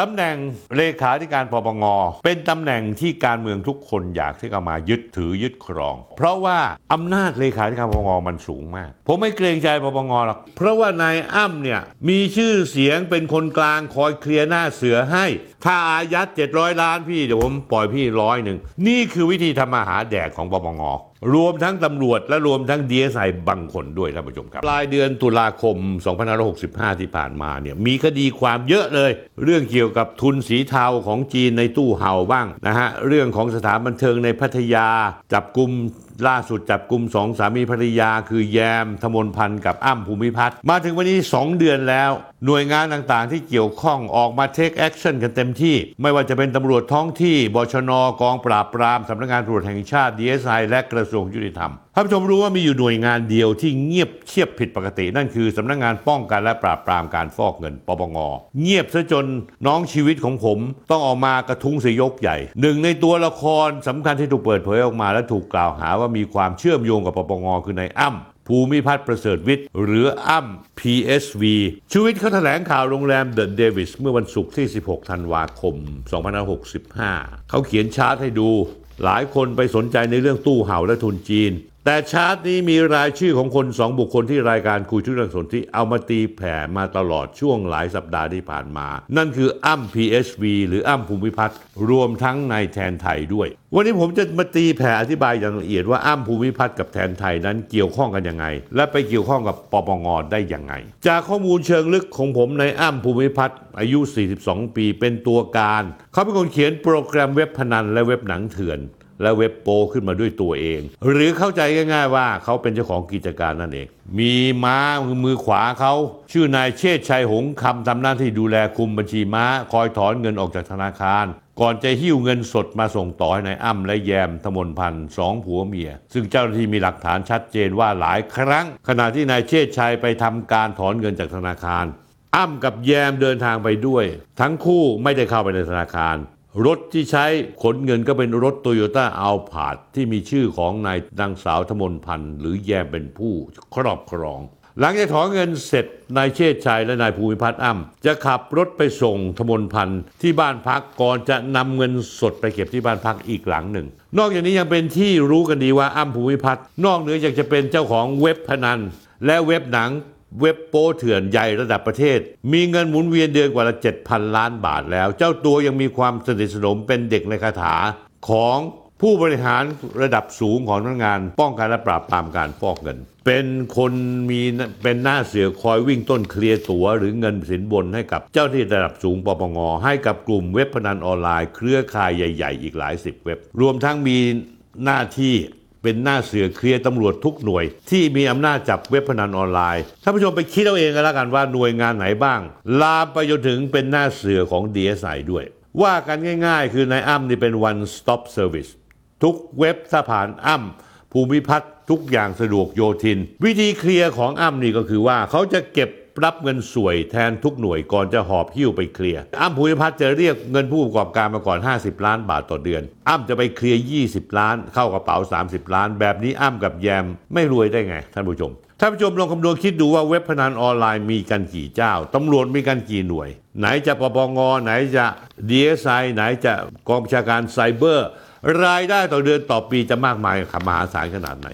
ตำแหน่งเลขาธิการปปงเป็นตำแหน่งที่การเมืองทุกคนอยากที่จะมายึดถือยึดครอง เพราะว่าอำนาจเลขาธิการปปงมันสูงมาก ผมไม่เกรงใจปปงหรอกเพราะว่านายอ้ำเนี่ยมีชื่อเสียงเป็นคนกลางคอยเคลียร์หน้าเสือให้ ถ้าอายัด700 ล้านพี่เดี๋ยวผมปล่อยพี่ร้อยหนึ่งนี่คือวิธีทำมาหาแดกของปปง รวมทั้งตำรวจและรวมทั้งดีเอสไอบางคนด้วยท่านผู้ชมครับปลายเดือนตุลาคม 2565 ที่ผ่านมาเนี่ยมีคดีความเยอะเลย เรื่องเกี่ยวกับทุนสีเทาของจีนในตู้ห่าวบ้างนะฮะเรื่องของสถานบันเทิงในพัทยา จับกลุ่ม ล่าสุดจับกลุ่มสองสามีภรรยา คือแยมธมนพันธ์กับอ้ำภูมิพัฒน์มาถึงวันนี้ 2 เดือนแล้ว หน่วยงานต่างๆ ที่เกี่ยวข้องออกมา take action กันเต็มที่ ไม่ว่าจะเป็นตำรวจท้องที่บชนกองปราบปรามสำนักงานตำรวจแห่งชาติดีเอสไอและกระทรวงยุติธรรมท่านผู้ชมรู้ว่ามีอยู่หน่วยงานเดียวที่เงียบเชียบผิดปกติ นั่นคือสำนักงานป้องกันและปราบปรามการฟอกเงินปปงเงียบซะจนน้องชีวิตของผมต้องออกมากระทุ้งสยกใหญ่ หนึ่งในตัวละครสำคัญที่ถูกเปิดเผยออกมา และถูกกล่าวหาว่ามีความเชื่อมโยงกับปปงคือนายอ้ำภูมิพัฒน์ประเสริฐวิทย์ หรืออ้ำ PSV ชูวิทย์เขาแถลงข่าวโรงแรมเดอะเดวิสเมื่อวันศุกร์ที่ 16 ธันวาคม 2565 เขาเขียนชาร์ตให้ดูหลายคนไปสนใจในเรื่องตู้เห่าและทุนจีน แต่ชาร์ตนี้มีรายชื่อของคนสองบุคคลที่รายการคุยทุกเรื่งสนที่เอามาตีแผ่มาตลอดช่วงหลายสัปดาห์ที่ผ่านมา นั่นคืออ้ำ PSV หรืออ้ำภูมิพัฒน์รวมทั้งนายแทนไทยด้วย วันนี้ผมจะมาตีแผ่อธิบายอย่างละเอียดว่าอ้ำภูมิพัฒน์กับแทนไทยนั้นเกี่ยวข้องกันยังไง และไปเกี่ยวข้องกับปปงได้ยังไง จากข้อมูลเชิงลึกของผมในอ้ำภูมิพัฒน์อายุ 42 ปีเป็นตัวการ เขาเป็นคนเขียนโปรแกรมเว็บพนันและเว็บหนังเถื่อน และเว็บโปขึ้นมาด้วยตัวเอง หรือเข้าใจง่าย ๆ ว่าเขาเป็นเจ้าของกิจการนั่นเอง มีม้ามือขวาเขา ชื่อนายเชษชัยหงคำทำหน้าที่ดูแลคุมบัญชีม้า คอยถอนเงินออกจากธนาคาร ก่อนจะหิ้วเงินสดมาส่งต่อให้นายอ้ำและแยมธมนพันธ์สองผัวเมีย ซึ่งเจ้าหน้าที่มีหลักฐานชัดเจนว่าหลายครั้ง ขณะที่นายเชษชัยไปทำการถอนเงินจากธนาคารอ้ำกับแยมเดินทางไปด้วย ทั้งคู่ไม่ได้เข้าไปในธนาคาร รถที่ใช้ขนเงินก็เป็นรถโตโยต้าอัลพาดที่มีชื่อของนายนางสาวธมนพันธ์หรือแยมเป็นผู้ครอบครอง หลังจากถอนเงินเสร็จนายเชษชัยและนายภูมิพัฒน์อ้ำจะขับรถไปส่งธมนพันธ์ที่บ้านพักก่อนจะนำเงินสดไปเก็บที่บ้านพักอีกหลังหนึ่ง นอกจากนี้ยังเป็นที่รู้กันดีว่าอ้ำภูมิพัฒน์นอกเหนือจากจะเป็นเจ้าของเว็บพนันและเว็บหนัง เว็บโป้เถื่อนใหญ่ระดับประเทศ มีเงินหมุนเวียนเดือนกว่าละ 7,000 ล้านบาทแล้ว เจ้าตัวยังมีความสนิทสนมเป็นเด็กในคาถาของผู้บริหารระดับสูงของพนักงาน ป้องกันและปราบปรามการฟอกเงิน เป็นคนมีเป็นหน้าเสือคอยวิ่งต้นเคลียร์ตั๋วหรือเงินสินบนให้กับเจ้าที่ระดับสูงปปงให้กับกลุ่มเว็บพนันออนไลน์ เครือข่ายใหญ่ ๆ อีกหลายสิบเว็บ รวมทั้งมีหน้าที่ เป็นหน้าเสือเคลียร์ตำรวจทุกหน่วย ที่มีอำนาจจับเว็บพนันออนไลน์ท่านผู้ชมไปคิดเอาเองกันแล้วกันว่าหน่วยงานไหนบ้าง ลามไปจนถึงเป็นหน้าเสือของ DSI ด้วย ว่ากันง่ายๆ คือนายอ้ำนี่เป็น one stop service ทุกเว็บถ้าผ่านอ้ำภูมิพัฒน์ทุกอย่างสะดวกโยทิน วิธีเคลียร์ของอ้ำนี่ก็คือว่าเขาจะเก็บ รับเงินสวยแทนทุกหน่วยก่อนจะหอบหิ้วไปเคลียร์อ้ำภูมิพัฒน์จะเรียกเงินผู้ประกอบการมาก่อน 50 ล้านบาทต่อเดือน อ้ำจะไปเคลียร์ 20 ล้าน เข้ากระเป๋า 30 ล้าน แบบนี้อ้ำกับแยมไม่รวยได้ไง ท่านผู้ชมท่านผู้ชมลองคำนวณคิดดูว่าเว็บพนันออนไลน์มีกันกี่เจ้า ตำรวจมีกันกี่หน่วย ไหนจะปปงไหนจะดีเอสไอไหนจะกองบัญชาการไซเบอร์ รายได้ต่อเดือนต่อปีจะมากมายมหาศาลขนาดไหน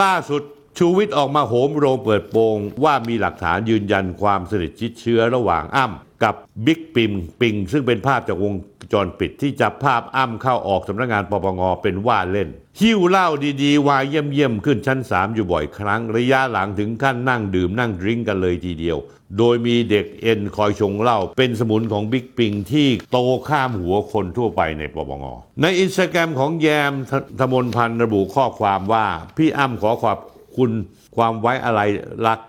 ล่าสุด ชูวิทย์ออกมาโหมโรงเปิดโปงว่ามีหลักฐานยืนยันความสนิทชิดเชื้อระหว่างอ้ำกับบิ๊กปิมปิง ซึ่งเป็นภาพจากวงจรปิดที่จับภาพอ้ำเข้าออกสำนักงานปปงเป็นว่าเล่น หิ้วเหล้าดีๆ วายเยี่ยมๆ ขึ้นชั้น 3 อยู่บ่อยครั้ง ระยะหลังถึงขั้นนั่งดื่มนั่งดริ้งกันเลยทีเดียว โดยมีเด็กเอ็นคอยชงเหล้าเป็นสมุนของบิ๊กปิงที่โตข้ามหัวคนทั่วไปในปปงในอินสตาแกรมของแยมธมนพันธ์ระบุข้อความว่า พี่อ้ำขอขอบ คุณความไว้อะไรรัก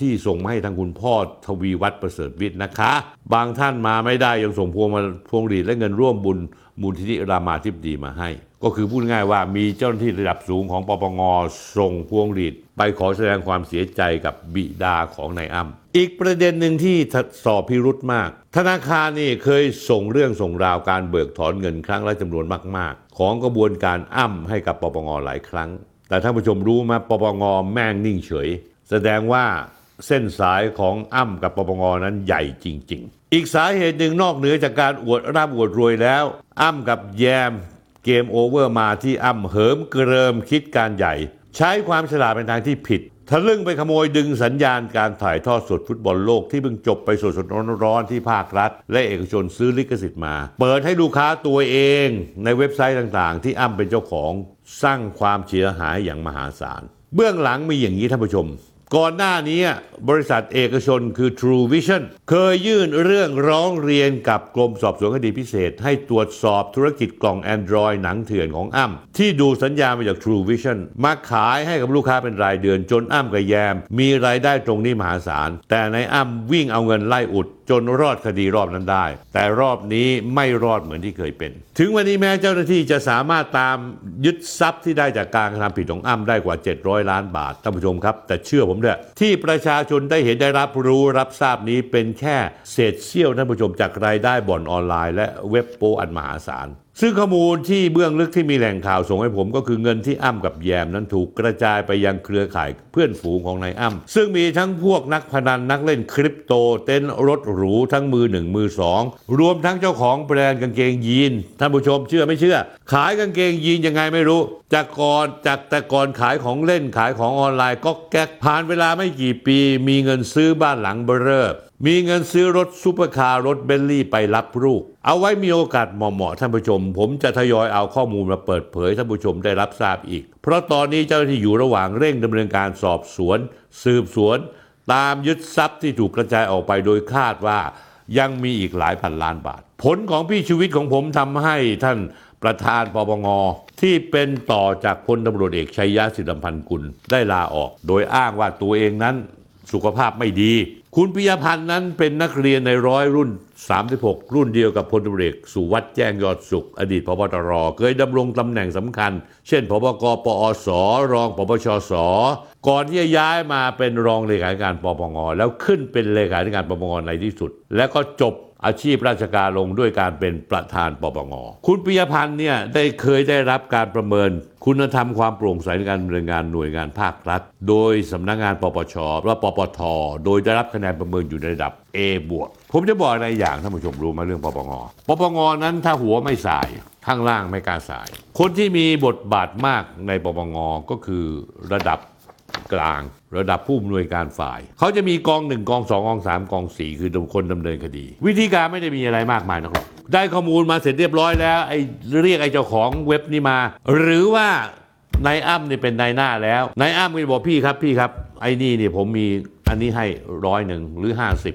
ที่ส่งมาให้ทางคุณพ่อทวีวัฒน์ประเสริฐวิทย์นะคะ บางท่านมาไม่ได้ยังส่งพวงมาพวงหรีดและเงินร่วมบุญมูลทิธิรามาธิบดีมาให้ ก็คือพูดง่ายว่ามีเจ้าหน้าที่ระดับสูงของปปงส่งพวงหรีดไปขอแสดงความเสียใจกับบิดาของนายอ้ำอีกประเด็นหนึ่งที่สอบพิรุธมาก ธนาคารนี่เคยส่งเรื่องส่งราวการเบิกถอนเงินครั้งละจำนวนมาก ๆ ของกระบวนการอ้ำให้กับปปงหลายครั้ง แต่ท่านผู้ชมรู้ไหมปปงแม่งนิ่งเฉย แสดงว่าเส้นสายของอ้ำกับปปงนั้นใหญ่จริง ๆ อีกสาเหตุหนึ่งนอกเหนือจากการอวดร่ำอวดรวยแล้ว อ้ำกับแยมเกมโอเวอร์มาที่อ้ำเหิมเกริมคิดการใหญ่ ใช้ความฉลาดเป็นทางที่ผิดทะลึ่งไปขโมยดึงสัญญาณการถ่ายทอดสดฟุตบอลโลกที่เพิ่งจบไปสดๆร้อนๆที่ภาครัฐ และเอกชนซื้อลิขสิทธิ์มา เปิดให้ลูกค้าตัวเองในเว็บไซต์ต่างๆ ที่อ้ำเป็นเจ้าของ สร้างความเสียหายอย่างมหาศาล เบื้องหลังมีอย่างนี้ท่านผู้ชม ก่อนหน้านี้บริษัทเอกชนคือ True Vision เคยยื่นเรื่องร้องเรียนกับกรมสอบสวนคดีพิเศษ ให้ตรวจสอบธุรกิจกล่อง Android หนังเถื่อนของอ้ำที่ดูสัญญามาจาก True Vision มาขายให้กับลูกค้าเป็นรายเดือนจนอ้ำกับแยม มีรายได้ตรงนี้มหาศาล แต่ในอ้ำวิ่งเอาเงินไล่อุด จนรอดคดีรอบนั้นได้ แต่รอบนี้ไม่รอดเหมือนที่เคยเป็น ถึงวันนี้แม้เจ้าหน้าที่จะสามารถตามยึดทรัพย์ที่ได้จากการกระทำผิดของอ้ำได้กว่า 700 ล้านบาทท่านผู้ชมครับ แต่เชื่อผมเถอะที่ประชาชนได้เห็นได้รับรู้รับทราบนี้เป็นแค่เศษเสี้ยวท่านผู้ชมจากรายได้บ่อนออนไลน์ และเว็บโปอันมหาศาล ซึ่งข้อมูลที่เบื้องลึกที่มีแหล่งข่าวส่งให้ผมก็คือเงินที่อ้ำกับแยมนั้นถูกกระจายไปยังเครือข่ายเพื่อนฝูงของนายอ้ำซึ่งมีทั้งพวกนักพนันนักเล่นคริปโต เต็นท์รถหรูทั้งมือหนึ่งมือสองรวมทั้งเจ้าของแบรนด์กางเกงยีนท่านผู้ชมเชื่อไม่เชื่อ ขายกางเกงยีนยังไงไม่รู้ จากก่อนจากแต่ก่อนขายของเล่นขายของออนไลน์ก๊อกแก๊กผ่านเวลาไม่กี่ปี มีเงินซื้อบ้านหลังเบอเร่อ มีเงินซื้อรถซูเปอร์คาร์รถเบนลี่ไปรับลูก เอาไว้มีโอกาสเหมาะๆท่านผู้ชม ผมจะทยอยเอาข้อมูลมาเปิดเผยท่านผู้ชมได้รับทราบอีก เพราะตอนนี้เจ้าหน้าที่อยู่ระหว่างเร่งดำเนินการสอบสวน สืบสวน ตามยึดทรัพย์ที่ถูกกระจายออกไปโดยคาดว่า ยังมีอีกหลายพันล้านบาท ผลของพี่ชีวิตของผมทำให้ท่านประธานปปงที่เป็นต่อจากพลตำรวจเอกชัยยะสิริพันธ์กุลได้ลาออก โดยอ้างว่าตัวเองนั้นสุขภาพไม่ดี คุณปิยพันธ์นั้นเป็นนักเรียนในร้อยรุ่น 36 รุ่นเดียวกับพลตุรวจเอกสุวัสด์แจ้งยอดสุข อดีตพบตร เคยดำรงตำแหน่งสำคัญ เช่นพบกปอสรองพบชส ก่อนที่จะย้ายมาเป็นรองเลขาธิการปปงแล้วขึ้นเป็นเลขาธิการปปงในที่สุด แล้วก็จบ อาชีพราชการลงด้วยการเป็นประธานปปงคุณปิยพันธ์เนี่ยได้เคยได้รับการประเมิน คุณธรรมความโปร่งใสในการดำเนินงานหน่วยงานภาครัฐ โดยสำนักงานปปชว่าปปท โดยได้รับคะแนนประเมินอยู่ในระดับ A บวกผมจะบอกอะไรอย่างท่านผู้ชมรู้ไหมาเรื่องปปงปปงนั้นถ้าหัวไม่สายข้างล่างไม่กล้าสาย คนที่มีบทบาทมากในปปงก็คือระดับ กลาง ระดับผู้อำนวยการฝ่าย เขาจะมีกองหนึ่งกองสองกองสามกองสี่คือคนดำเนินคดี วิธีการไม่ได้มีอะไรมากมายนะครับ ได้ข้อมูลมาเสร็จเรียบร้อยแล้วไอ้เรียกไอ้เจ้าของเว็บนี้มา หรือว่านายอ้ำนี่เป็นนายหน้าแล้วนายอ้ำก็จะบอกพี่ครับพี่ครับ ไอ้นี่เนี่ยผมมีอันนี้ให้ร้อยหนึ่งหรือห้าสิบ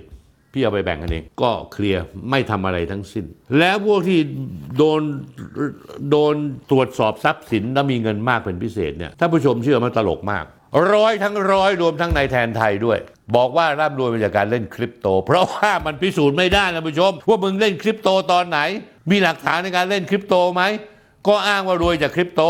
พี่เอาไปแบ่งกันเองก็เคลียร์ไม่ทำอะไรทั้งสิ้น แล้วพวกที่โดนโดนตรวจสอบทรัพย์สิน แล้วมีเงินมากเป็นพิเศษเนี่ยท่านผู้ชมเชื่อมันตลกมาก ร้อยทั้งร้อยรวมทั้งในแทนไทยด้วย บอกว่าร่ำรวยมาจากการเล่นคริปโต เพราะว่ามันพิสูจน์ไม่ได้นะผู้ชม ว่ามึงเล่นคริปโตตอนไหน มีหลักฐานในการเล่นคริปโตไหมก็อ้างว่ารวยจากคริปโต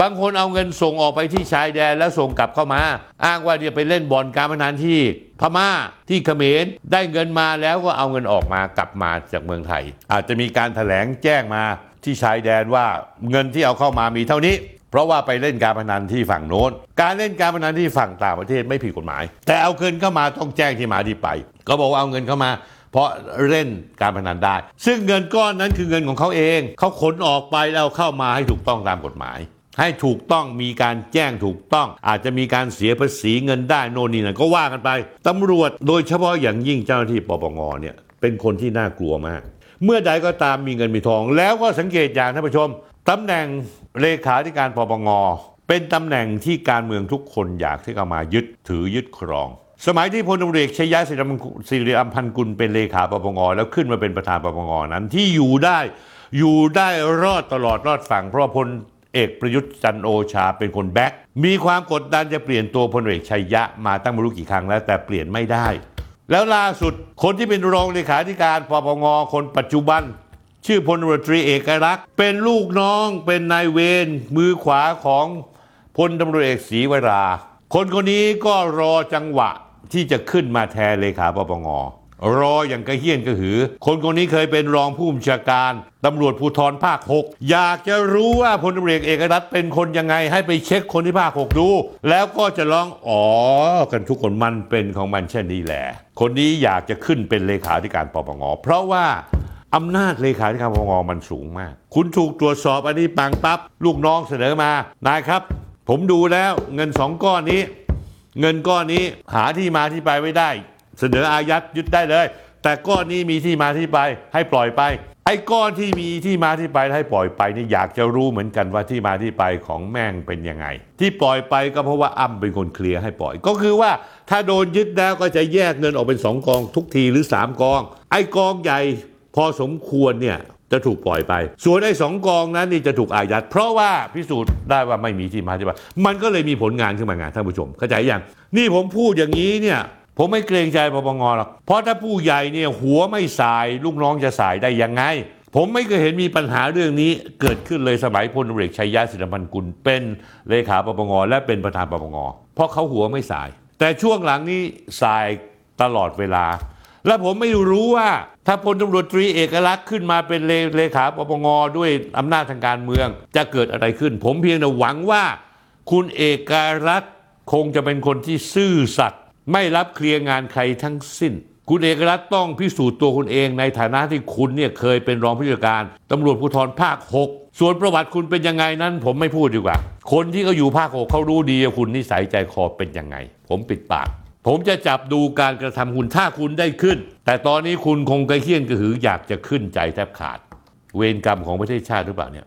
บางคนเอาเงินส่งออกไปที่ชายแดนแล้วส่งกลับเข้ามา อ้างว่าเดี๋ยวไปเล่นบอลการพนันที่พม่าที่เขมรได้เงินมาแล้วก็เอาเงินออกมากลับมาจากเมืองไทย อาจจะมีการถแถลงแจ้งมาที่ชายแดนว่าเงินที่เอาเข้ามามีเท่านี้ เพราะว่าไปเล่นการพนันที่ฝั่งโน้น การเล่นการพนันที่ฝั่งต่างประเทศไม่ผิดกฎหมาย แต่เอาเงินเข้ามาต้องแจ้งที่มาที่ไป ก็บอกว่าเอาเงินเข้ามา เพราะเล่นการพนันได้ ซึ่งเงินก้อนนั้นคือเงินของเขาเอง เขาขนออกไปแล้วเข้ามาให้ถูกต้องตามกฎหมายให้ถูกต้องมีการแจ้งถูกต้อง อาจจะมีการเสียภาษีเงินได้โน่นนี่นั่นก็ว่ากันไปตำรวจโดยเฉพาะอย่างยิ่งเจ้าหน้าที่ปปงเนี่ยเป็นคนที่น่ากลัวมาก เมื่อใดก็ตามมีเงินมีทอง แล้วก็สังเกตอย่างท่านผู้ชมตำแหน่ง เลขาธิการปปงเป็นตำแหน่งที่การเมืองทุกคนอยากที่จะมายึดถือยึดครอง สมัยที่พลตำรวจเอกชัยยะสิริอัมพันกุลเป็นเลขาปปงแล้วขึ้นมาเป็นประธานปปงนั้นที่อยู่ได้อยู่ได้รอดตลอดรอดฝั่งเพราะพลเอกประยุทธ์จันโอชาเป็นคน back มีความกดดันจะเปลี่ยนตัวพลเอกชัยยะมาตั้งไม่รู้กี่ครั้งแล้วแต่เปลี่ยนไม่ได้ แล้วล่าสุดคนที่เป็นรองเลขาธิการปปงคนปัจจุบัน ชื่อพลตรีเอกลักษณ์เป็นลูกน้องเป็นนายเวรมือขวาของพลตำรวจเอกศรีวรา คนคนนี้ก็รอจังหวะที่จะขึ้นมาแทนเลขาปปงรออย่างกระเฮี้ยนกระหือ คนคนนี้เคยเป็นรองผู้บัญชาการตำรวจภูธรภาค 6 อยากจะรู้ว่าพลตำรวจเอกเอกรัฐเป็นคนยังไงให้ไปเช็คคนที่ภาค 6 ดู แล้วก็จะร้องอ๋อกันทุกคนมันเป็นของมันเช่นนี้แหละ คนนี้อยากจะขึ้นเป็นเลขาธิการปปงเพราะว่า อำนาจเลขาธิการปปงมันสูงมาก คุณถูกตรวจสอบอันนี้ปังปั๊บลูกน้องเสนอมานายครับ ผมดูแล้วเงินสองก้อนนี้ เงินก้อนนี้หาที่มาที่ไปไว้ได้ เสนออายัดยึดได้เลย แต่ก้อนนี้มีที่มาที่ไปให้ปล่อยไป ไอ้ก้อนที่มีที่มาที่ไปให้ปล่อยไปนี่อยากจะรู้เหมือนกันว่าที่มาที่ไปของแม่งเป็นยังไง ที่ปล่อยไปก็เพราะว่าอ้ำเป็นคนเคลียร์ให้ปล่อย ก็คือว่าถ้าโดนยึดแล้วก็จะแยกเงินออกเป็นสองกองทุกทีหรือสามกอง ไอ้กองใหญ่ พอสมควรเนี่ยจะถูกปล่อยไป ส่วนไอ้สองกองนั้นนี่จะถูกอายัด เพราะว่าพิสูจน์ได้ว่าไม่มีที่มาที่ไปมันก็เลยมีผลงานขึ้นมางานท่านผู้ชม เข้าใจยังนี่ผมพูดอย่างนี้เนี่ยผมไม่เกรงใจปปงหรอก เพราะถ้าผู้ใหญ่เนี่ยหัวไม่สายลูกน้องจะสายได้ยังไง ผมไม่เคยเห็นมีปัญหาเรื่องนี้เกิดขึ้นเลยสมัยพลตำรวจเอกชัยยะสิริพันธ์กุลเป็นเลขาปปงและเป็นประธานปปงเพราะเขาหัวไม่สาย แต่ช่วงหลังนี้สายตลอดเวลา และผมไม่รู้ว่าถ้าพลตำรวจตรีเอกลักษณ์ขึ้นมาเป็นเลเลขาปปงด้วยอำนาจทางการเมือง จะเกิดอะไรขึ้น ผมเพียงแต่หวังว่า คุณเอกรัฐคงจะเป็นคนที่ซื่อสัตย์ไม่รับเคลียร์งานใครทั้งสิ้น คุณเอกรัฐต้องพิสูจน์ตัวคุณเองในฐานะที่คุณเนี่ยเคยเป็นรองผู้จัดการตำรวจภูธรภาค 6 ส่วนประวัติคุณเป็นยังไงนั้น ผมไม่พูดดีกว่า คนที่เขาอยู่ภาค 6เขารู้ดีว่าคุณนิสัยใจคอเป็นยังไง ผมปิดปาก ผมจะจับดูการกระทำคุณถ้าคุณได้ขึ้น แต่ตอนนี้คุณคงกระเคียนกระหืออยากจะขึ้นใจแทบขาด เวรกรรมของประเทศชาติหรือเปล่าเนี่ย